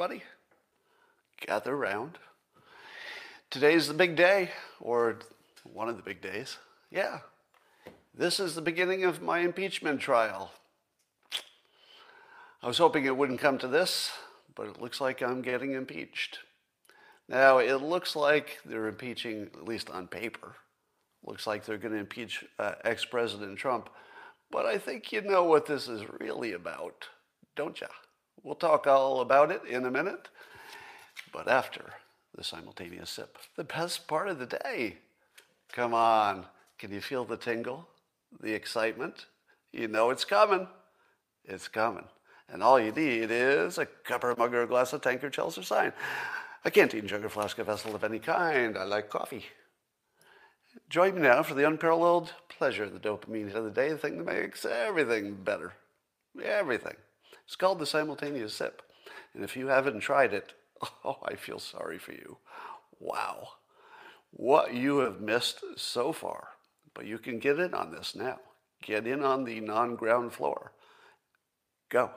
Buddy, gather round. Today's the big day, or one of the big days. Yeah, this is the beginning of my impeachment trial. I was hoping it wouldn't come to this, but it looks like I'm getting impeached. Now, it looks like they're impeaching, at least on paper, looks like they're going to impeach uh, ex President Trump. But I think you know what this is really about, don't you? We'll talk all about it in a minute, but after the simultaneous sip, the best part of the day. Come on, can you feel the tingle, the excitement? You know it's coming. It's coming. And all you need is a cup or a mug or a glass of tankard, chalice, or stein. A canteen, jug, or flask, a vessel of any kind. I like coffee. Join me now for the unparalleled pleasure, of the dopamine of the day, the thing that makes everything better. Everything. It's called the simultaneous sip. And if you haven't tried it, oh, I feel sorry for you. Wow. What you have missed so far. But you can get in on this now. Get in on the non ground floor. Go.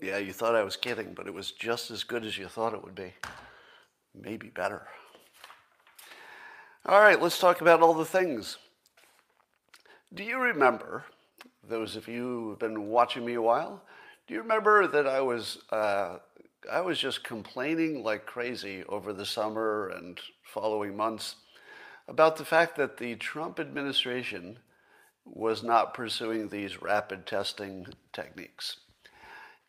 Yeah, you thought I was kidding, but it was just as good as you thought it would be. Maybe better. All right, let's talk about all the things. Do you remember, those of you who've been watching me a while, do you remember that I was, uh, I was just complaining like crazy over the summer and following months about the fact that the Trump administration was not pursuing these rapid testing techniques?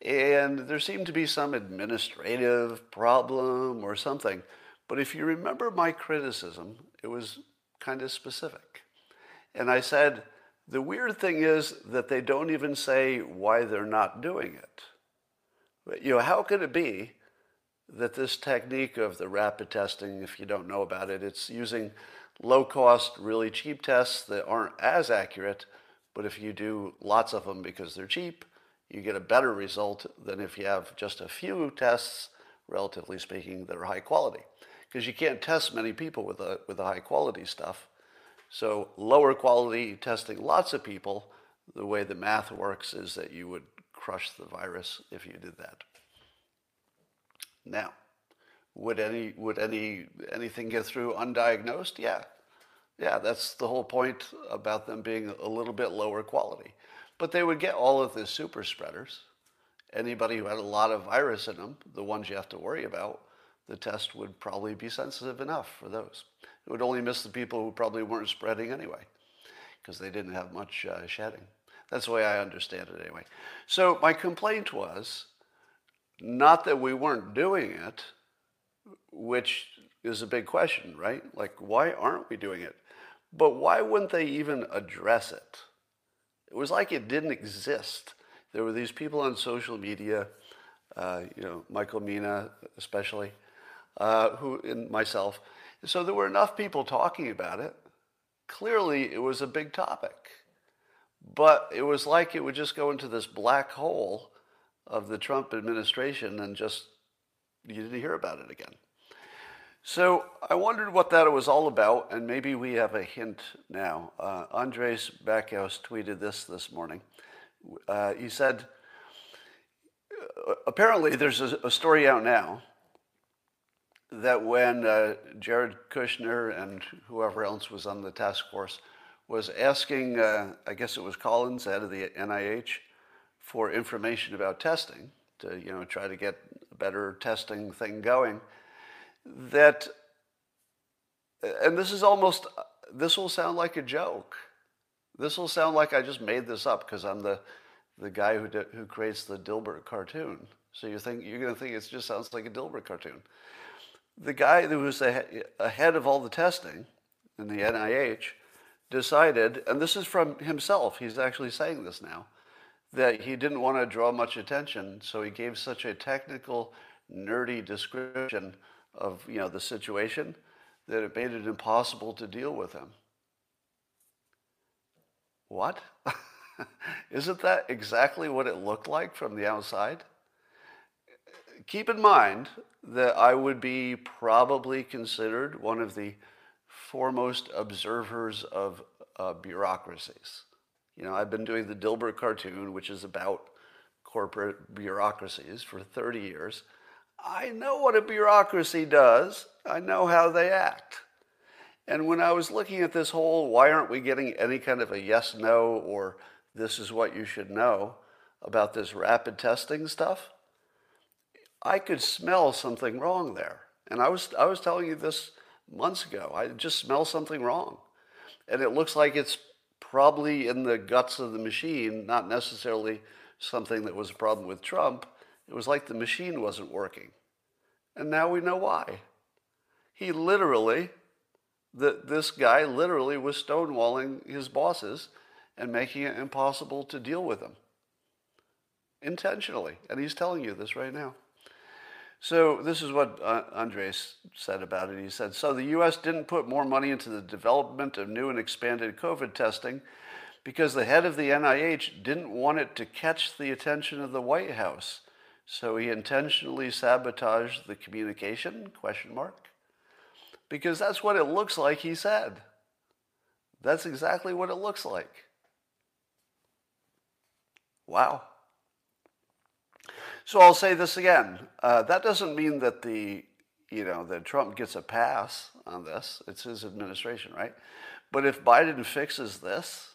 And there seemed to be some administrative problem or something. But if you remember my criticism, it was kind of specific. And I said, the weird thing is that they don't even say why they're not doing it. But, you know, how could it be that this technique of the rapid testing, if you don't know about it, it's using low cost, really cheap tests that aren't as accurate, but if you do lots of them because they're cheap, you get a better result than if you have just a few tests, relatively speaking, that are high quality. Because you can't test many people with a, with a high quality stuff. So lower quality testing lots of people, the way the math works is that you would crush the virus if you did that. Now, would any would any anything get through undiagnosed? Yeah. Yeah, that's the whole point about them being a little bit lower quality. But they would get all of the super spreaders. Anybody who had a lot of virus in them, the ones you have to worry about, the test would probably be sensitive enough for those. It would only miss the people who probably weren't spreading anyway, because they didn't have much uh, shedding. That's the way I understand it anyway. So my complaint was not that we weren't doing it, which is a big question, right? Like, why aren't we doing it? But why wouldn't they even address it? It was like it didn't exist. There were these people on social media, uh, you know, Michael Mina especially, uh, who and myself. So there were enough people talking about it. Clearly, it was a big topic, but it was like it would just go into this black hole of the Trump administration and just you didn't hear about it again. So I wondered what that was all about, and maybe we have a hint now. Uh, Andreas Backhaus tweeted this this morning. Uh, he said, uh, apparently there's a, a, story out now that when uh, Jared Kushner and whoever else was on the task force was asking, uh, I guess it was Collins, head of the NIH, for information about testing to you know try to get a better testing thing going that, and this is almost, this will sound like a joke. This will sound like I just made this up because I'm the, the guy who, who creates the Dilbert cartoon. So you think, you're going to think it just sounds like a Dilbert cartoon. The guy who was ahead of all the testing in the NIH decided, and this is from himself, he's actually saying this now, that he didn't want to draw much attention, so he gave such a technical, nerdy description of you know the situation that it made it impossible to deal with him. What? Isn't that exactly what it looked like from the outside? Keep in mind that I would be probably considered one of the foremost observers of uh, bureaucracies. You know, I've been doing the Dilbert cartoon, which is about corporate bureaucracies for 30 years. I know what a bureaucracy does. I know how they act. And when I was looking at this whole, why aren't we getting any kind of a yes, no, or this is what you should know about this rapid testing stuff, I could smell something wrong there. And I was, I was telling you this months ago. I just smell something wrong. And it looks like it's probably in the guts of the machine, not necessarily something that was a problem with Trump. It was like the machine wasn't working. And now we know why. He literally, the, this guy literally was stonewalling his bosses and making it impossible to deal with them intentionally. And he's telling you this right now. So this is what uh, Andreas said about it. He said, so the U.S. didn't put more money into the development of new and expanded COVID testing because the head of the NIH didn't want it to catch the attention of the White House. So he intentionally sabotaged the communication, question mark. Because that's what it looks like he said. That's exactly what it looks like. Wow. So I'll say this again. Uh, that doesn't mean that the, you know, that Trump gets a pass on this. It's his administration, right? But if Biden fixes this,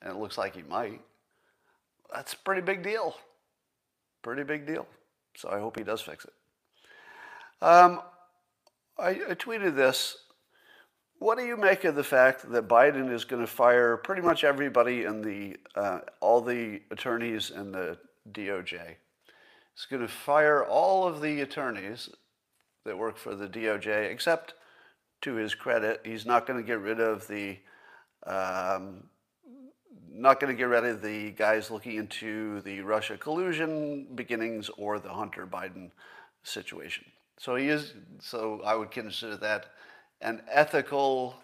and it looks like he might, that's a pretty big deal. Pretty big deal. So I hope he does fix it. Um, I, I tweeted this. What do you make of the fact that Biden is going to fire pretty much everybody in the, uh, all the attorneys in the DOJ? He's going to fire all of the attorneys that work for the DOJ, except to his credit, he's not going to get rid of the um, not going to get rid of the guys looking into the Russia collusion beginnings or the Hunter Biden situation. So he is. So I would consider that an ethical,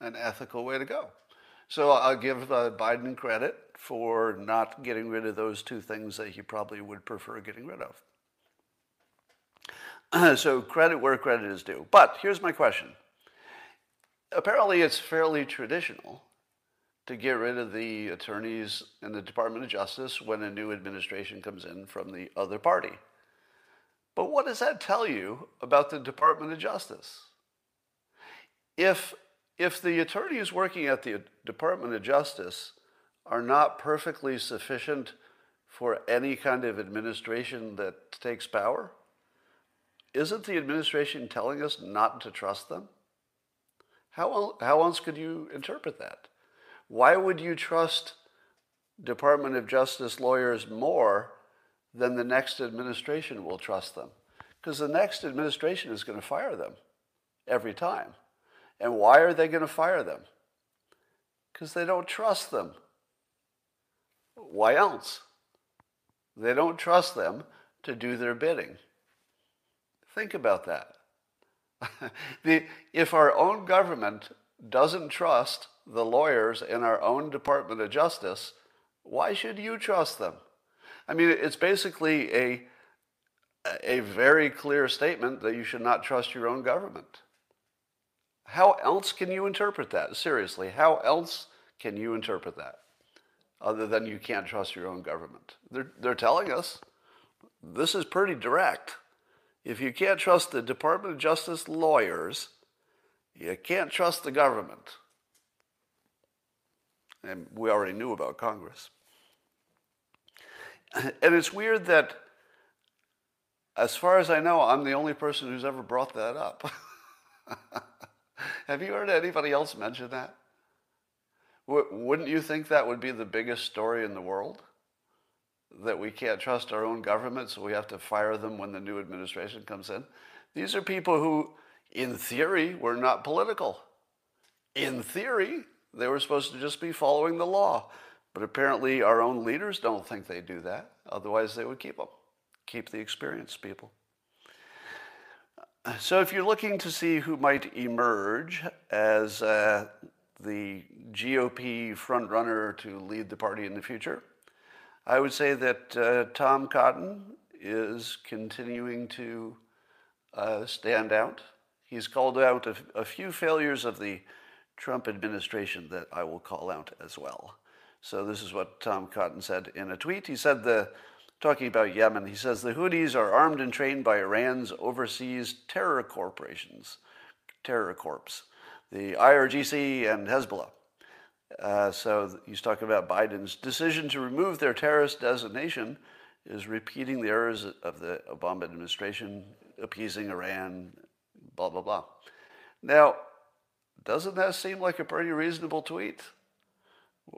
an ethical way to go. So I'll give uh, Biden credit for not getting rid of those two things that he probably would prefer getting rid of. so credit where credit is due. But here's my question. Apparently, it's fairly traditional to get rid of the attorneys in the Department of Justice when a new administration comes in from the other party. But what does that tell you about the Department of Justice? If, if the attorneys working at the Department of Justice are not perfectly sufficient for any kind of administration that takes power? Isn't the administration telling us not to trust them? How, how else could you interpret that? Why would you trust Department of Justice lawyers more than the next administration will trust them? Because the next administration is going to fire them every time. And why are they going to fire them? Because they don't trust them. Why else? They don't trust them to do their bidding. Think about that. the, if our own government doesn't trust the lawyers in our own Department of Justice, why should you trust them? I mean, it's basically a, a very clear statement that you should not trust your own government. How else can you interpret that? Seriously, how else can you interpret that? Other than you can't trust your own government. They're, they're telling us this is pretty direct. If you can't trust the Department of Justice lawyers, you can't trust the government. And we already knew about Congress. And it's weird that, as far as I know, I'm the only person who's ever brought that up. Have you heard anybody else mention that? Wouldn't you think that would be the biggest story in the world? That we can't trust our own government, so we have to fire them when the new administration comes in? These are people who, in theory, were not political. In theory, they were supposed to just be following the law. But apparently, our own leaders don't think they do that. Otherwise, they would keep them, keep the experienced people. So, if you're looking to see who might emerge as uh, the GOP frontrunner to lead the party in the future. I would say that uh, Tom Cotton is continuing to uh, stand out. He's called out a, few failures of the Trump administration that I will call out as well. So this is what Tom Cotton said in a tweet. He said the talking about Yemen, he says the Houthis are armed and trained by Iran's overseas terror corporations, terror corps, the IRGC and Hezbollah. Uh, so he's talking about Biden's decision to remove their terrorist designation is repeating the errors of the Obama administration, appeasing Iran, blah, blah, blah. Now, doesn't that seem like a pretty reasonable tweet?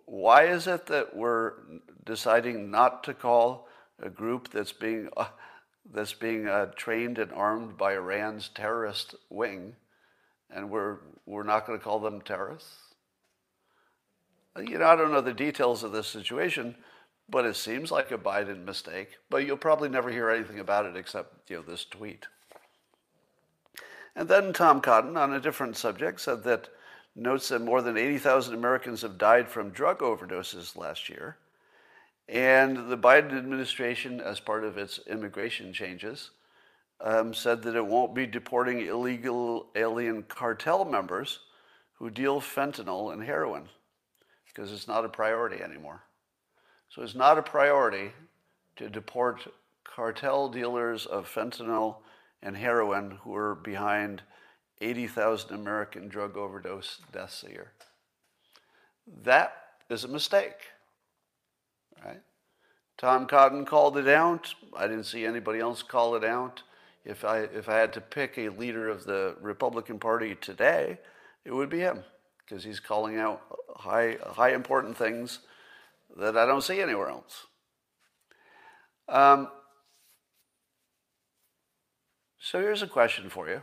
Why is it that we're deciding not to call a group that's being, uh, that's being uh, trained and armed by Iran's terrorist wing, and we're, we're not going to call them terrorists? Uh, you know, I don't know the details of this situation, but it seems like a Biden mistake. But you'll probably never hear anything about it except you know this tweet. And then Tom Cotton, on a different subject, said that notes that more than 80,000 Americans have died from drug overdoses last year. And the Biden administration, as part of its immigration changes, um, said that it won't be deporting illegal alien cartel members who deal fentanyl and heroin because it's not a priority anymore. So it's not a priority to deport cartel dealers of fentanyl and heroin who are behind 80,000 American drug overdose deaths a year. That is a mistake. Right? Tom Cotton called it out. I didn't see anybody else call it out. If I, if I had to pick a leader of the Republican Party today, it would be him because he's calling out high, high important things that I don't see anywhere else. Um, so here's a question for you.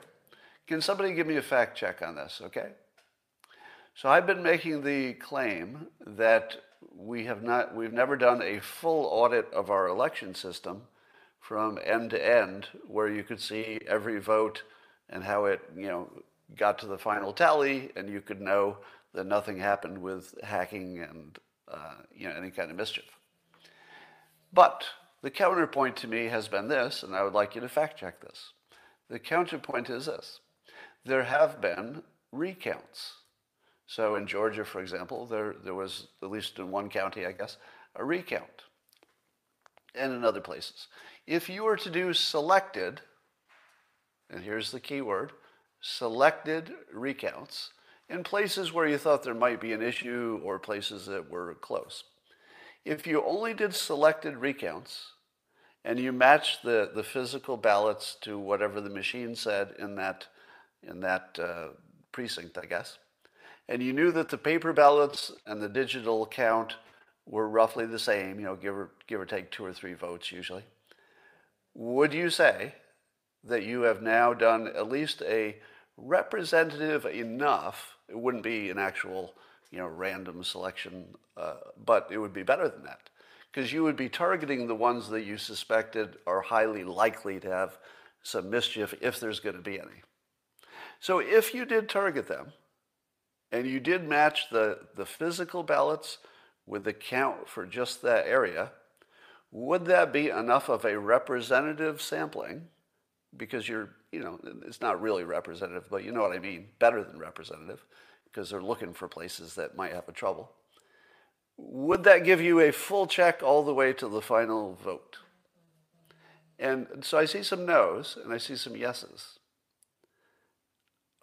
Can somebody give me a fact check on this, okay? So I've been making the claim that we have not, we've never done a full audit of our election system from end to end, where you could see every vote and how it, you know, got to the final tally, and you could know that nothing happened with hacking and uh, you know any kind of mischief. But the counterpoint to me has been this, and I would like you to fact check this. The counterpoint is this: there have been recounts. So in Georgia, for example, there there was at least in one county, I guess, a recount, and in other places. If you were to do selected, and here's the key word selected recounts in places where you thought there might be an issue or places that were close. If you only did selected recounts and you matched the, the physical ballots to whatever the machine said in that, in that uh, precinct, I guess, and you knew that the paper ballots and the digital count were roughly the same, you know, give or, give or take two or three votes usually, would you say that you have now done at least a representative enough. It wouldn't be an actual, you know, random selection, uh, but it would be better than that because you would be targeting the ones that you suspected are highly likely to have some mischief if there's going to be any. So if you did target them and you did match the, the physical ballots with the count for just that area, would that be enough of a representative sampling because you're, you know, it's not really representative, but you know what I mean, better than representative, because they're looking for places that might have a trouble. Would that give you a full check all the way to the final vote? And so I see some no's and I see some yeses.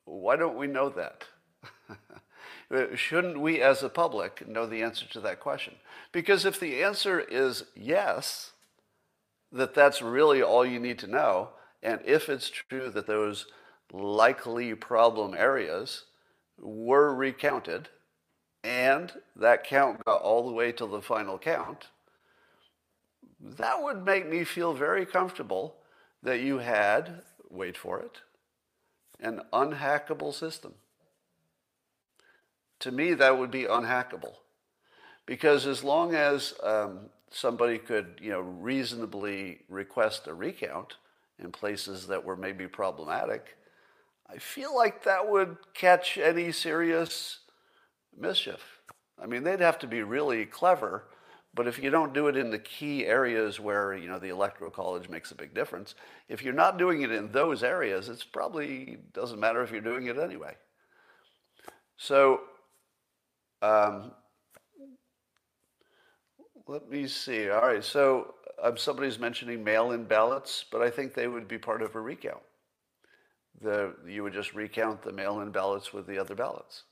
Why don't we know that? Uh, shouldn't we as a public know the answer to that question? Because if the answer is yes, that that's really all you need to know, and if it's true that those likely problem areas were recounted and that count got all the way to the final count, that would make me feel very comfortable that you had, wait for it, an unhackable system. To me, that would be unhackable. Because as long as um, somebody could, you know, reasonably request a recount, in places that were maybe problematic, I feel like that would catch any serious mischief. I mean, they'd have to be really clever, but if you don't do it in the key areas where, you know, the electoral college makes a big difference, if you're not doing it in those areas, it's probably doesn't matter if you're doing it anyway. So, um, let me see. All right, so um, somebody's mentioning mail-in ballots, but I think they would be part of a recount. The, you would just recount the mail-in ballots with the other ballots.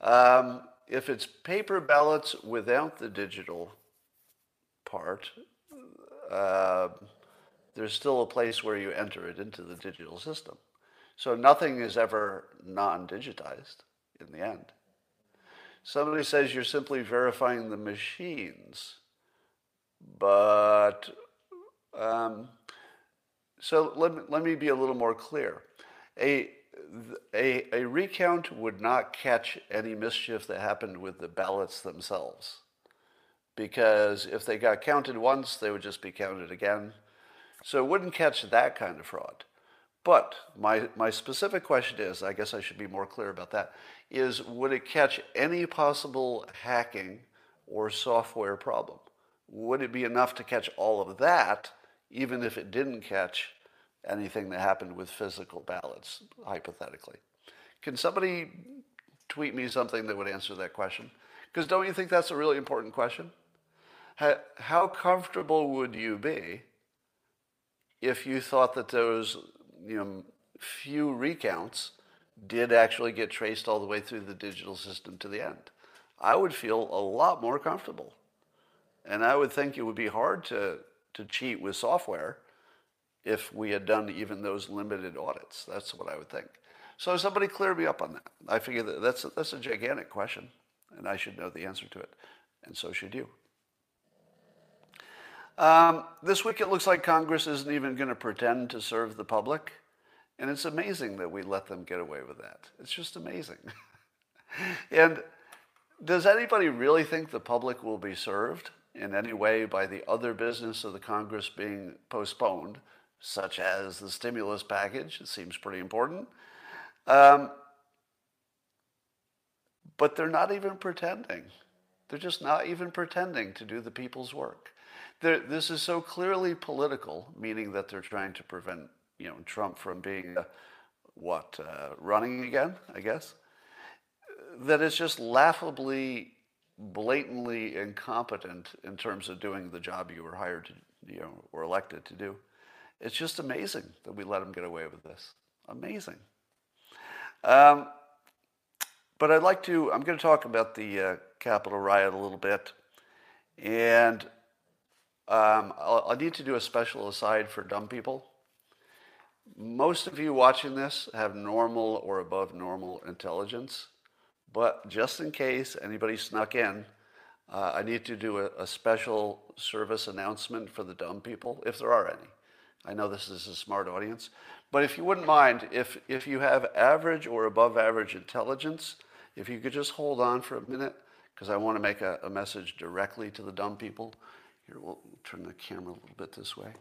Um, if it's paper ballots without the digital part, uh, there's still a place where you enter it into the digital system. So nothing is ever non-digitized in the end. Somebody says you're simply verifying the machines, but um, so let me, let me be a little more clear. A, a, a recount would not catch any mischief that happened with the ballots themselves. Because if they got counted once, they would just be counted again. So it wouldn't catch that kind of fraud. But my, my specific question is, I guess I should be more clear about that, is would it catch any possible hacking or software problem? Would it be enough to catch all of that, even if it didn't catch anything that happened with physical ballots, hypothetically. Can somebody tweet me something that would answer that question? Because don't you think that's a really important question? How comfortable would you be if you thought that those you know, few recounts did actually get traced all the way through the digital system to the end? I would feel a lot more comfortable. And I would think it would be hard to, to cheat with software if we had done even those limited audits. That's what I would think. So somebody clear me up on that. I figure that that's a, that's a gigantic question, and I should know the answer to it, and so should you. Um, this week it looks like Congress isn't even going to pretend to serve the public, and it's amazing that we let them get away with that. It's just amazing. and does anybody really think the public will be served in any way by the other business of the Congress being postponed? such as the stimulus package. It seems pretty important. Um, but they're not even pretending. They're just not even pretending to do the people's work. This is so clearly political, meaning that they're trying to prevent, you know, Trump from being, uh, what, uh, running again, I guess, that it's just laughably, blatantly incompetent in terms of doing the job you were hired to, you know, or elected to do. It's just amazing that we let them get away with this. Amazing. Um, but I'd like to, I'm going to talk about the uh, Capitol riot a little bit. And um, I'll, I'll need to do a special aside for dumb people. Most of you watching this have normal or above normal intelligence. But just in case anybody snuck in, uh, I need to do a, a special service announcement for the dumb people, if there are any. I know this is a smart audience. But if you wouldn't mind, if, if you have average or above average intelligence, if you could just hold on for a minute, because I want to make a, a, message directly to the dumb people. Here, we'll turn the camera a little bit this way.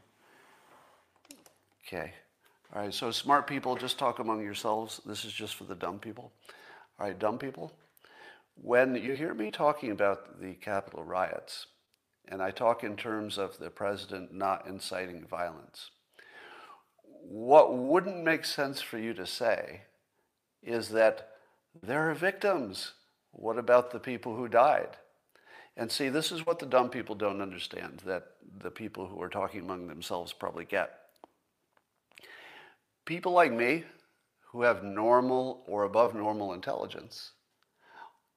Okay. All right, so smart people, just talk among yourselves. This is just for the dumb people. All right, dumb people. When you hear me talking about the Capitol riots, and I talk in terms of the president not inciting violence, what wouldn't make sense for you to say is that there are victims. What about the people who died? And see, this is what the dumb people don't understand that the people who are talking among themselves probably get. People like me, who have normal or above normal intelligence,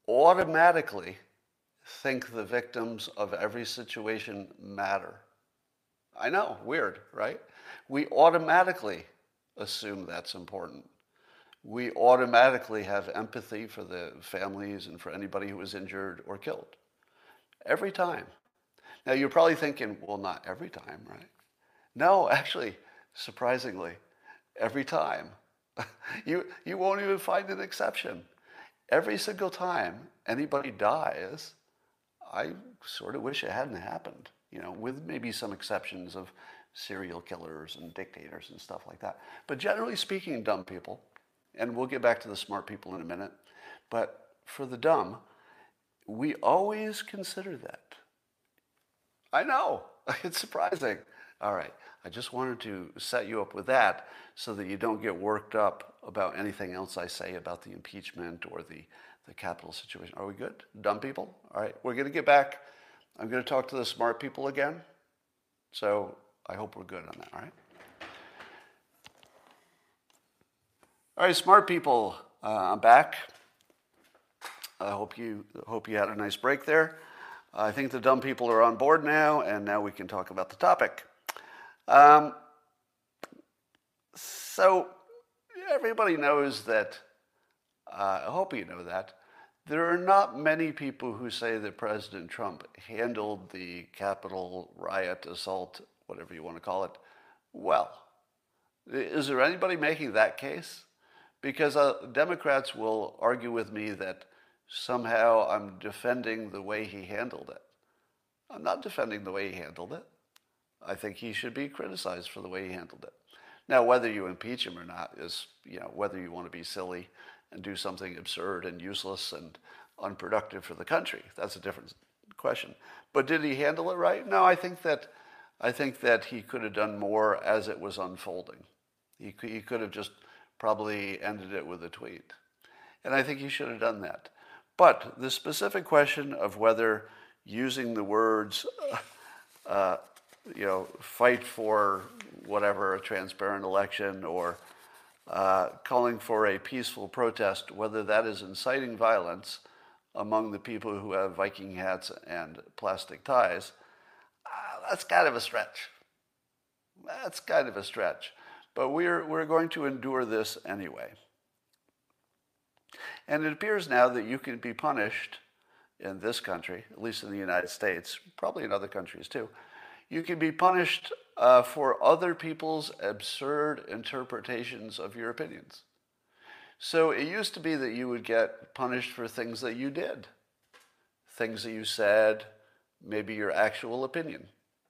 automatically think the victims of every situation matter. I know, weird, right? we automatically assume that's important. We automatically have empathy for the families and for anybody who was injured or killed. Every time. Now, you're probably thinking, well, not every time, right? No, actually, surprisingly, every time. you, you won't even find an exception. Every single time anybody dies, I sort of wish it hadn't happened, you know, with maybe some exceptions of serial killers and dictators and stuff like that. But generally speaking, dumb people, and we'll get back to the smart people in a minute, but for the dumb, we always consider that. I know, it's surprising. All right, I just wanted to set you up with that so that you don't get worked up about anything else I say about the impeachment or the, the Capitol situation. Are we good? Dumb people? All right, we're going to get back I'm going to talk to the smart people again. So I hope we're good on that, all right? All right, smart people, uh, I'm back. I hope you hope you had a nice break there. I think the dumb people are on board now, and now we can talk about the topic. Um, so everybody knows that. Uh, I hope you know that there are not many people who say that President Trump handled the Capitol riot, assault, whatever you want to call it, well. Is there anybody making that case? Because uh, Democrats will argue with me that somehow I'm defending the way he handled it. I'm not defending the way he handled it. I think he should be criticized for the way he handled it. Now, whether you impeach him or not is, you know, whether you want to be silly and do something absurd and useless and unproductive for the country. That's a different question. But did he handle it right? No, I think that I think that he could have done more as it was unfolding. He he could have just probably ended it with a tweet. And I think he should have done that. But the specific question of whether using the words, uh, you know, fight for whatever, a transparent election or uh, calling for a peaceful protest, whether that is inciting violence among the people who have Viking hats and plastic ties, uh, that's kind of a stretch. That's kind of a stretch. But we're, we're going to endure this anyway. And it appears now that you can be punished in this country, at least in the United States, probably in other countries too, you can be punished uh, for other people's absurd interpretations of your opinions. So it used to be that you would get punished for things that you did, things that you said, maybe your actual opinion.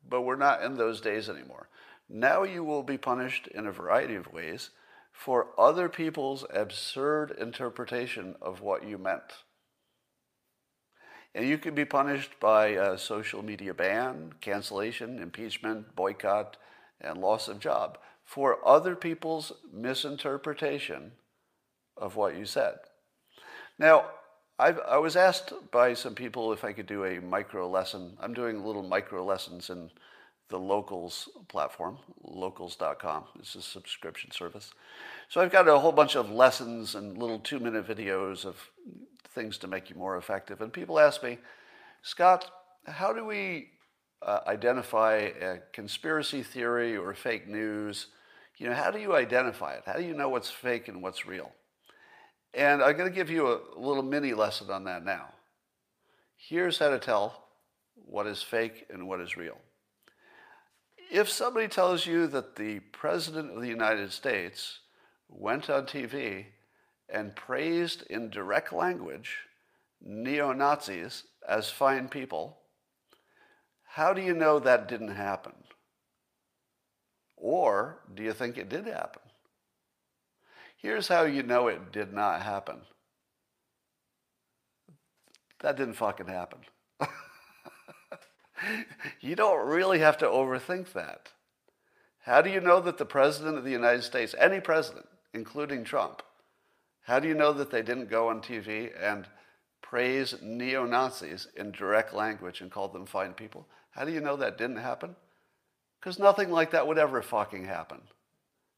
But we're not in those days anymore. Now you will be punished in a variety of ways for other people's absurd interpretation of what you meant. And you can be punished by a social media ban, cancellation, impeachment, boycott, and loss of job for other people's misinterpretation of what you said. Now, I've, i was asked by some people if I could do a micro lesson. I'm doing little micro lessons in the Locals platform, locals.com. It's a subscription service. So I've got a whole bunch of lessons and little two minute videos of things to make you more effective. And people ask me, Scott, how do we uh, identify a conspiracy theory or fake news? You know, how do you identify it? How do you know what's fake and what's real? And I'm going to give you a little mini lesson on that now. Here's how to tell what is fake and what is real. If somebody tells you that the President of the United States went on TV and praised in direct language neo Nazis as fine people, how do you know that didn't happen? Or do you think it did happen? Here's how you know it did not happen. That didn't fucking happen. You don't really have to overthink that. How do you know that the President of the United States, any president, including Trump, how do you know that they didn't go on TV and praise neo Nazis in direct language and call them fine people? How do you know that didn't happen? Because nothing like that would ever fucking happen.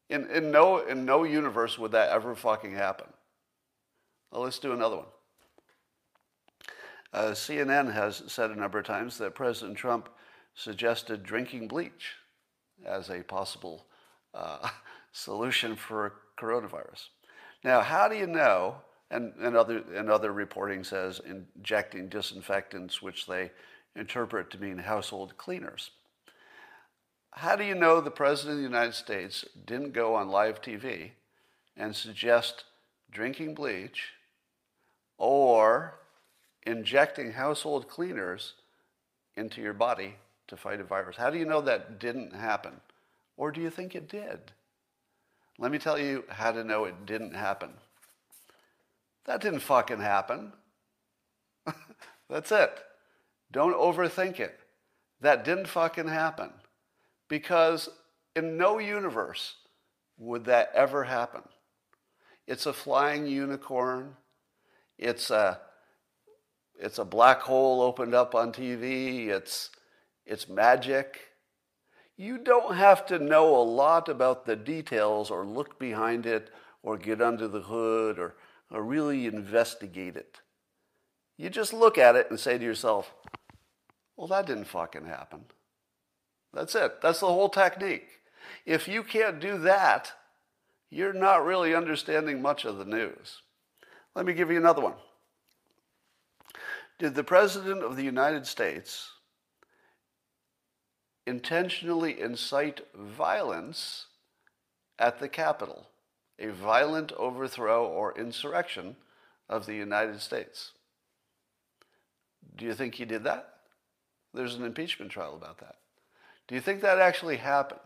In, in, no, in no universe would that ever fucking happen. Well, let's do another one. Uh, CNN has said a number of times that President Trump suggested drinking bleach as a possible uh, solution for coronavirus. Now, how do you know? And, and, other, and other reporting says injecting disinfectants, which they interpret to mean household cleaners. How do you know the President of the United States didn't go on live TV and suggest drinking bleach or injecting household cleaners into your body to fight a virus? How do you know that didn't happen? Or do you think it did? Let me tell you how to know it didn't happen. That didn't fucking happen. That's it. Don't overthink it. That didn't fucking happen. Because in no universe would that ever happen. It's a flying unicorn. It's a it's a black hole opened up on TV. It's, it's magic. You don't have to know a lot about the details or look behind it or get under the hood or, or really investigate it. You just look at it and say to yourself, well, that didn't fucking happen. That's it. That's the whole technique. If you can't do that, you're not really understanding much of the news. Let me give you another one. Did the President of the United States intentionally incite violence at the Capitol, a violent overthrow or insurrection of the United States? Do you think he did that? There's an impeachment trial about that. Do you think that actually happened?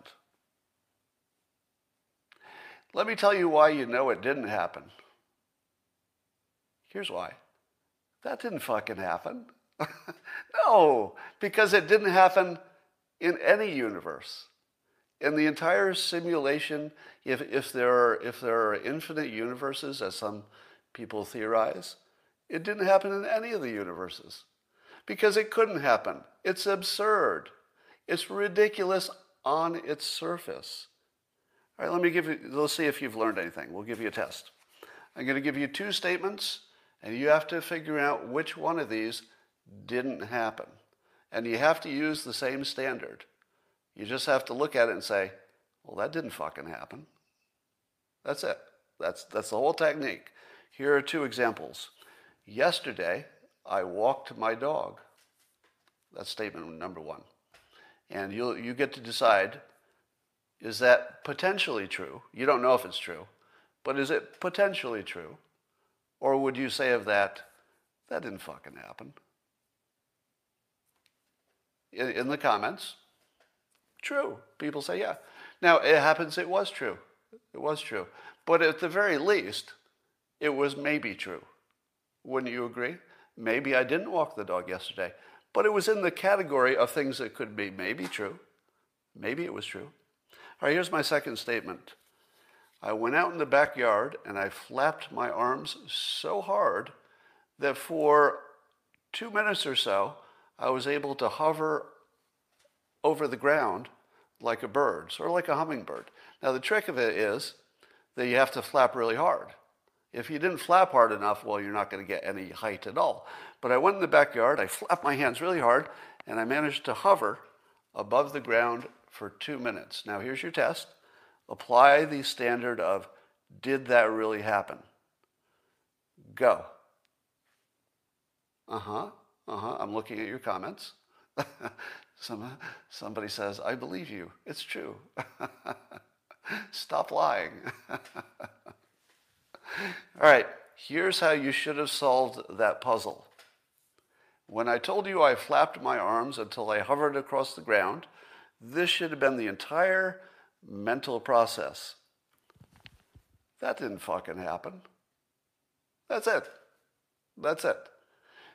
Let me tell you why you know it didn't happen. Here's why. That didn't fucking happen. no, because it didn't happen in any universe. In the entire simulation, if, if, there are, if there are infinite universes, as some people theorize, it didn't happen in any of the universes because it couldn't happen. It's absurd. It's ridiculous on its surface. All right, let me give you, let's see if you've learned anything. We'll give you a test. I'm going to give you two statements, and you have to figure out which one of these didn't happen. And you have to use the same standard. You just have to look at it and say, well, that didn't fucking happen. That's it. That's, that's the whole technique. Here are two examples. Yesterday, I walked my dog. That's statement number one. And you you get to decide is that potentially true? You don't know if it's true, but is it potentially true? Or would you say of that, that didn't fucking happen? In, in the comments, true. People say, yeah. Now, it happens it was true. It was true. But at the very least, it was maybe true. Wouldn't you agree? Maybe I didn't walk the dog yesterday, but it was in the category of things that could be maybe true. Maybe it was true. All right, here's my second statement. I went out in the backyard and I flapped my arms so hard that for two minutes or so, I was able to hover over the ground like a bird, sort of like a hummingbird. Now, the trick of it is that you have to flap really hard. If you didn't flap hard enough, well, you're not going to get any height at all. But I went in the backyard, I flapped my hands really hard, and I managed to hover above the ground for two minutes. Now, here's your test. Apply the standard of did that really happen? Go. Uh huh. Uh huh. I'm looking at your comments. Some, somebody says, I believe you. It's true. Stop lying. All right. Here's how you should have solved that puzzle. When I told you I flapped my arms until I hovered across the ground, this should have been the entire mental process. That didn't fucking happen. That's it. That's it.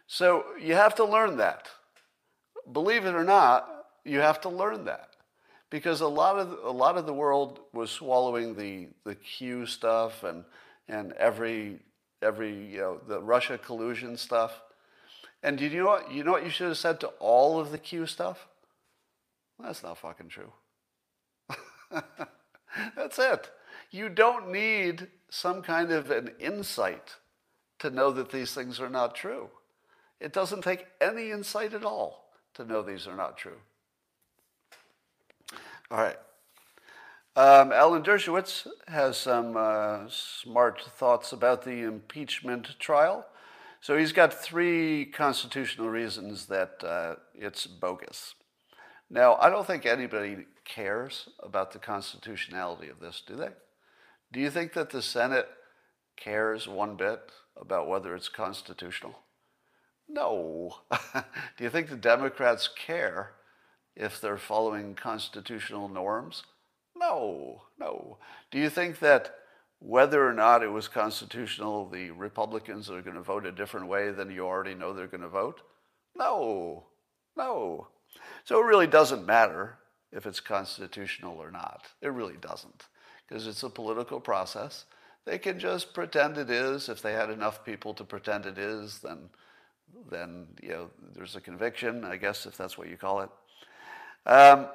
So you have to learn that. Believe it or not, you have to learn that. Because a lot of a lot of the world was swallowing the the Q stuff and and every every you know the Russia collusion stuff. And do you know what you know what you should have said to all of the Q stuff? That's not fucking true. That's it. You don't need some kind of an insight to know that these things are not true. It doesn't take any insight at all to know these are not true. All right. Um, Alan Dershowitz has some uh, smart thoughts about the impeachment trial. So he's got three constitutional reasons that uh, it's bogus. Now, I don't think anybody cares about the constitutionality of this, do they? Do you think that the Senate cares one bit about whether it's constitutional? No. do you think the Democrats care if they're following constitutional norms? No, no. Do you think that whether or not it was constitutional, the Republicans are going to vote a different way than you already know they're going to vote? No, no. So it really doesn't matter if it's constitutional or not. It really doesn't, because it's a political process. They can just pretend it is. If they had enough people to pretend it is, then, then you know there's a conviction, I guess, if that's what you call it. Um,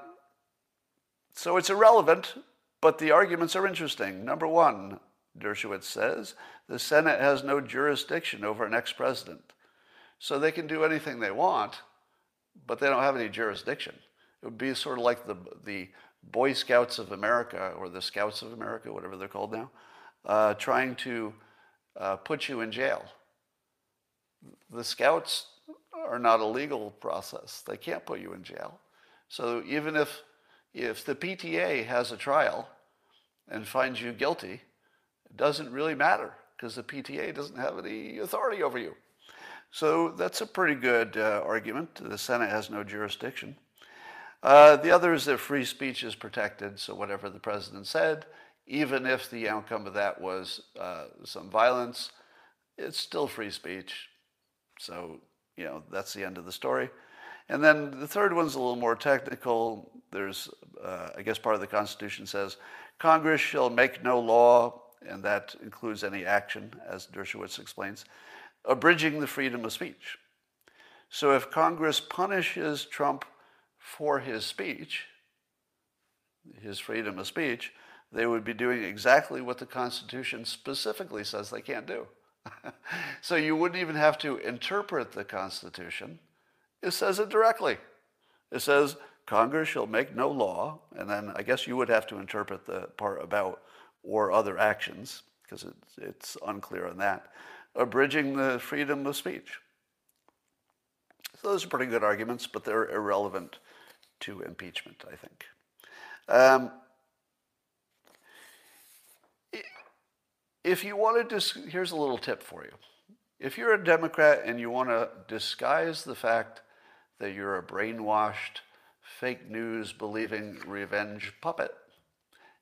so it's irrelevant, but the arguments are interesting. Number one, Dershowitz says, the Senate has no jurisdiction over an ex-president. So they can do anything they want, but they don't have any jurisdiction. It would be sort of like the, the Boy Scouts of America, or the Scouts of America, whatever they're called now, uh, trying to uh, put you in jail. The Scouts are not a legal process. They can't put you in jail. So even if, if the PTA has a trial and finds you guilty, it doesn't really matter because the PTA doesn't have any authority over you. So that's a pretty good uh, argument. The Senate has no jurisdiction. Uh, the other is that free speech is protected, so whatever the president said, even if the outcome of that was uh, some violence, it's still free speech. So, you know, that's the end of the story. And then the third one's a little more technical. There's, uh, I guess, part of the Constitution says Congress shall make no law, and that includes any action, as Dershowitz explains, abridging the freedom of speech. So if Congress punishes Trump for his speech, his freedom of speech, they would be doing exactly what the Constitution specifically says they can't do. so you wouldn't even have to interpret the Constitution. It says it directly. It says, Congress shall make no law, and then I guess you would have to interpret the part about or other actions, because it's, it's unclear on that, abridging the freedom of speech. So those are pretty good arguments, but they're irrelevant to impeachment, I think. Um, if you want to, dis- here's a little tip for you. If you're a Democrat and you want to disguise the fact that you're a brainwashed, fake news believing revenge puppet,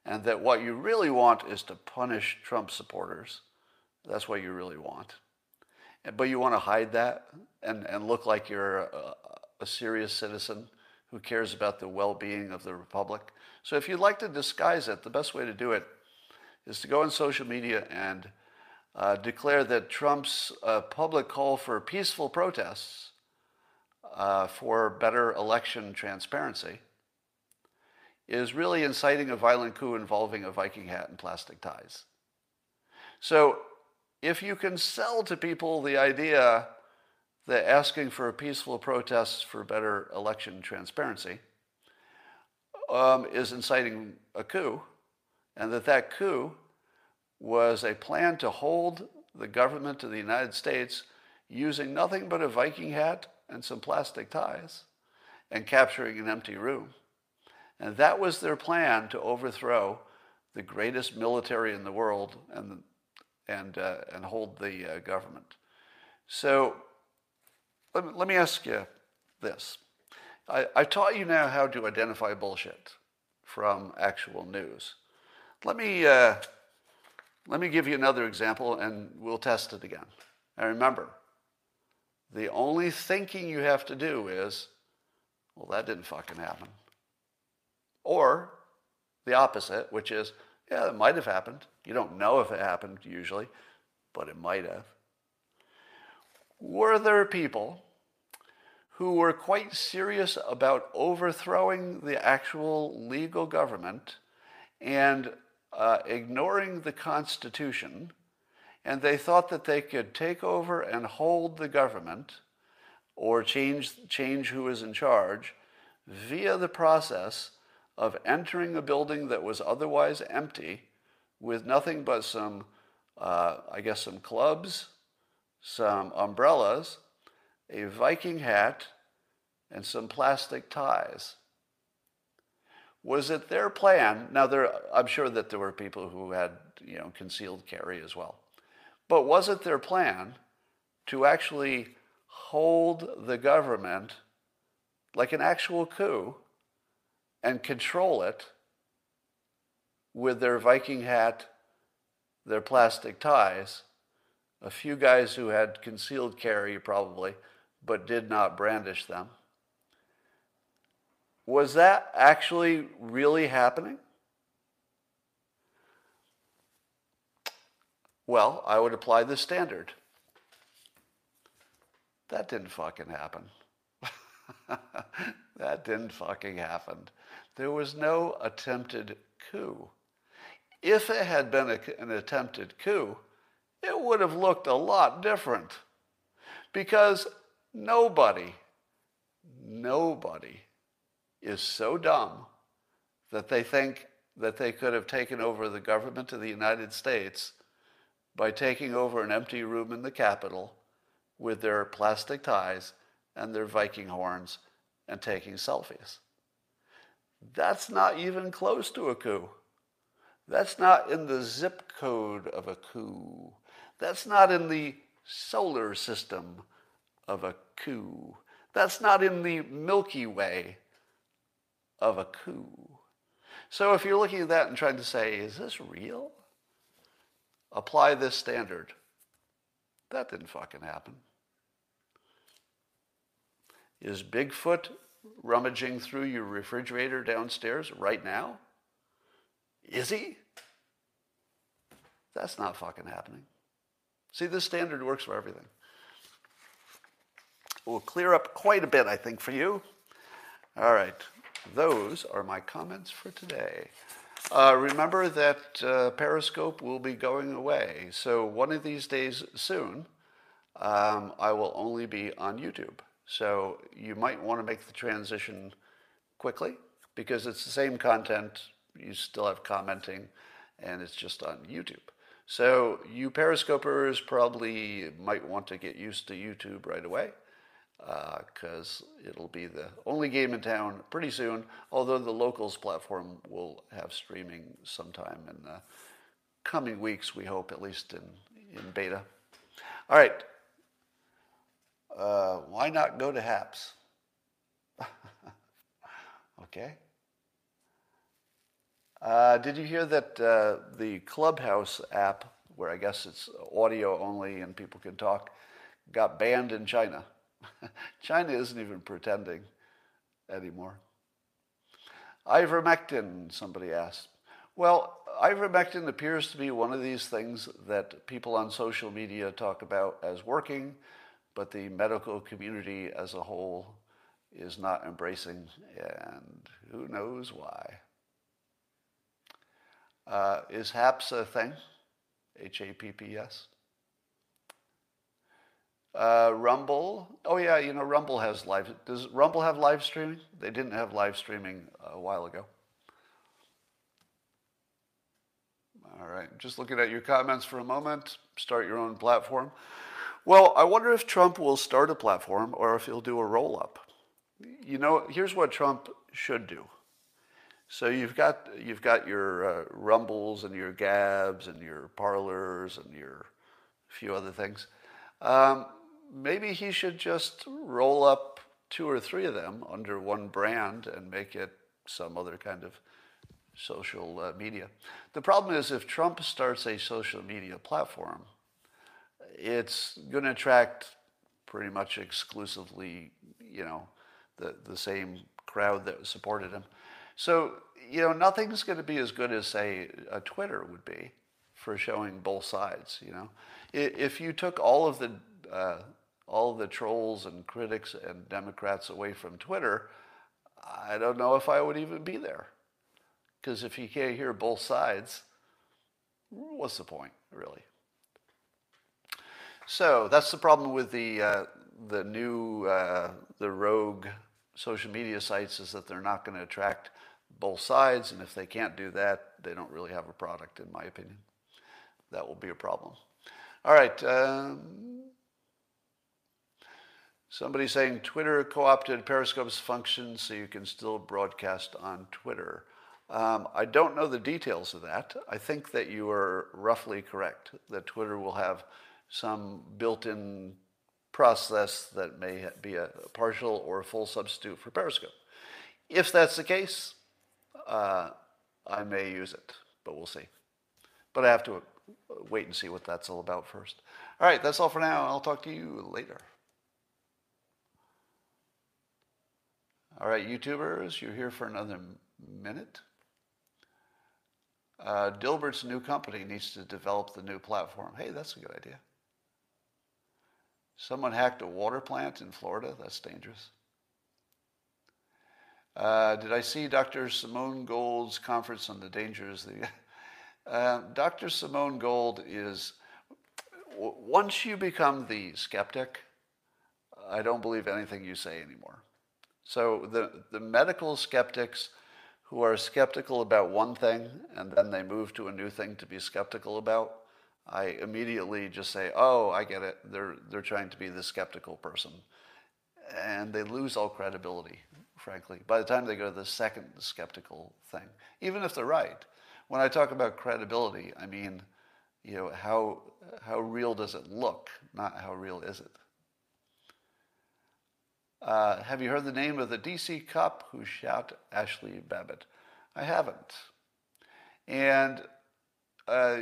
and that what you really want is to punish Trump supporters, that's what you really want. But you want to hide that and, and look like you're a, a serious citizen who cares about the well being of the Republic. So if you'd like to disguise it, the best way to do it is to go on social media and uh, declare that Trump's uh, public call for peaceful protests uh, for better election transparency is really inciting a violent coup involving a Viking hat and plastic ties. So if you can sell to people the idea that asking for a peaceful protest for better election transparency um, is inciting a coup, and that that coup was a plan to hold the government of the United States using nothing but a Viking hat and some plastic ties and capturing an empty room. And that was their plan to overthrow the greatest military in the world and, and, uh, and hold the uh, government. So let me, let me ask you this. I, I taught you now how to identify bullshit from actual news. Let me, uh, let me give you another example and we'll test it again. And remember, the only thinking you have to do is, well, that didn't fucking happen. Or the opposite, which is, yeah, it might have happened. You don't know if it happened usually, but it might have. Were there people who were quite serious about overthrowing the actual legal government and uh, ignoring the Constitution, and they thought that they could take over and hold the government or change, change who was in charge via the process of entering a building that was otherwise empty with nothing but some, uh, I guess, some clubs, some umbrellas, a Viking hat, and some plastic ties. Was it their plan? Now, there, I'm sure that there were people who had, you know, concealed carry as well. But was it their plan to actually hold the government like an actual coup and control it with their Viking hat, their plastic ties, a few guys who had concealed carry probably, but did not brandish them? Was that actually really happening? Well, I would apply the standard. That didn't fucking happen. that didn't fucking happen. There was no attempted coup. If it had been a, an attempted coup, it would have looked a lot different. Because nobody, nobody is so dumb that they think that they could have taken over the government of the United States by taking over an empty room in the Capitol with their plastic ties and their Viking horns and taking selfies. That's not even close to a coup. That's not in the zip code of a coup. That's not in the solar system of a coup. That's not in the Milky Way of a coup. So if you're looking at that and trying to say, is this real? Apply this standard. That didn't fucking happen. Is Bigfoot rummaging through your refrigerator downstairs right now? Is he? That's not fucking happening. See, this standard works for everything. It will clear up quite a bit, I think, for you. All right, those are my comments for today. Uh, remember that uh, Periscope will be going away. So one of these days soon, um, I will only be on YouTube. So you might want to make the transition quickly because it's the same content. You still have commenting and it's just on YouTube. So you Periscopers probably might want to get used to YouTube right away because uh, it'll be the only game in town pretty soon, although the locals platform will have streaming sometime in the coming weeks, we hope, at least in, in beta. All right. Uh, why not go to HAPS? okay. Uh, did you hear that uh, the Clubhouse app, where I guess it's audio only and people can talk, got banned in China? China isn't even pretending anymore. Ivermectin, somebody asked. Well, ivermectin appears to be one of these things that people on social media talk about as working, but the medical community as a whole is not embracing, and who knows why. Uh, is HAPS a thing? H A P P S? Uh, Rumble. Oh yeah, you know Rumble has live. Does Rumble have live streaming? They didn't have live streaming a while ago. All right, just looking at your comments for a moment. Start your own platform. Well, I wonder if Trump will start a platform or if he'll do a roll up. You know, here's what Trump should do. So you've got you've got your uh, rumbles and your gabs and your Parlers and your few other things. Um, maybe he should just roll up two or three of them under one brand and make it some other kind of social uh, media. The problem is if Trump starts a social media platform, it's going to attract pretty much exclusively, you know, the, the same crowd that supported him. So, you know, nothing's going to be as good as, say, a Twitter would be for showing both sides, you know. If you took all of the, uh, all of the trolls and critics and Democrats away from Twitter, I don't know if I would even be there. Because if you can't hear both sides, what's the point, really? So that's the problem with the, uh, the new, uh, the rogue social media sites is that they're not going to attract both sides, and if they can't do that, they don't really have a product, in my opinion. That will be a problem. All right. Um, somebody saying Twitter co-opted Periscope's function so you can still broadcast on Twitter. Um, I don't know the details of that. I think that you are roughly correct, that Twitter will have some built-in process that may be a partial or a full substitute for Periscope. If that's the case, uh, I may use it, but we'll see. But I have to wait and see what that's all about first. All right, that's all for now. I'll talk to you later. All right, YouTubers, you're here for another minute. Uh, Dilbert's new company needs to develop the new platform. Hey, that's a good idea. Someone hacked a water plant in Florida. That's dangerous. Uh, did I see Dr. Simone Gold's conference on the dangers? The, uh, Dr. Simone Gold is, once you become the skeptic, I don't believe anything you say anymore. So the, the medical skeptics who are skeptical about one thing and then they move to a new thing to be skeptical about, I immediately just say, oh, I get it. They're, they're trying to be the skeptical person. And they lose all credibility frankly, by the time they go to the second skeptical thing, even if they're right. When I talk about credibility, I mean, you know, how, how real does it look, not how real is it? Uh, have you heard the name of the DC cop who shot Ashli Babbitt? I haven't. And uh,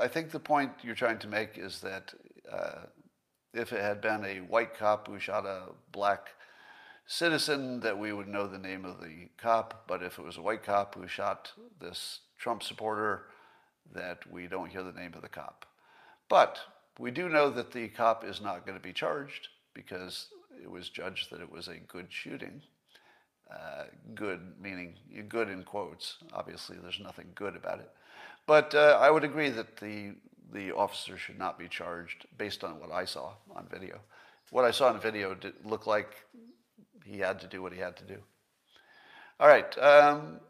I think the point you're trying to make is that uh, if it had been a white cop who shot a black citizen that we would know the name of the cop, but if it was a white cop who shot this Trump supporter, that we don't hear the name of the cop. But we do know that the cop is not going to be charged because it was judged that it was a good shooting. Uh, good meaning good in quotes. Obviously, there's nothing good about it. But uh, I would agree that the the officer should not be charged based on what I saw on video. What I saw on video did look like he had to do what he had to do. All right. Um,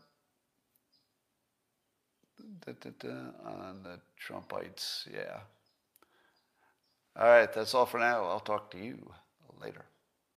da, da, da, on the Trumpites, yeah. All right, that's all for now. I'll talk to you later.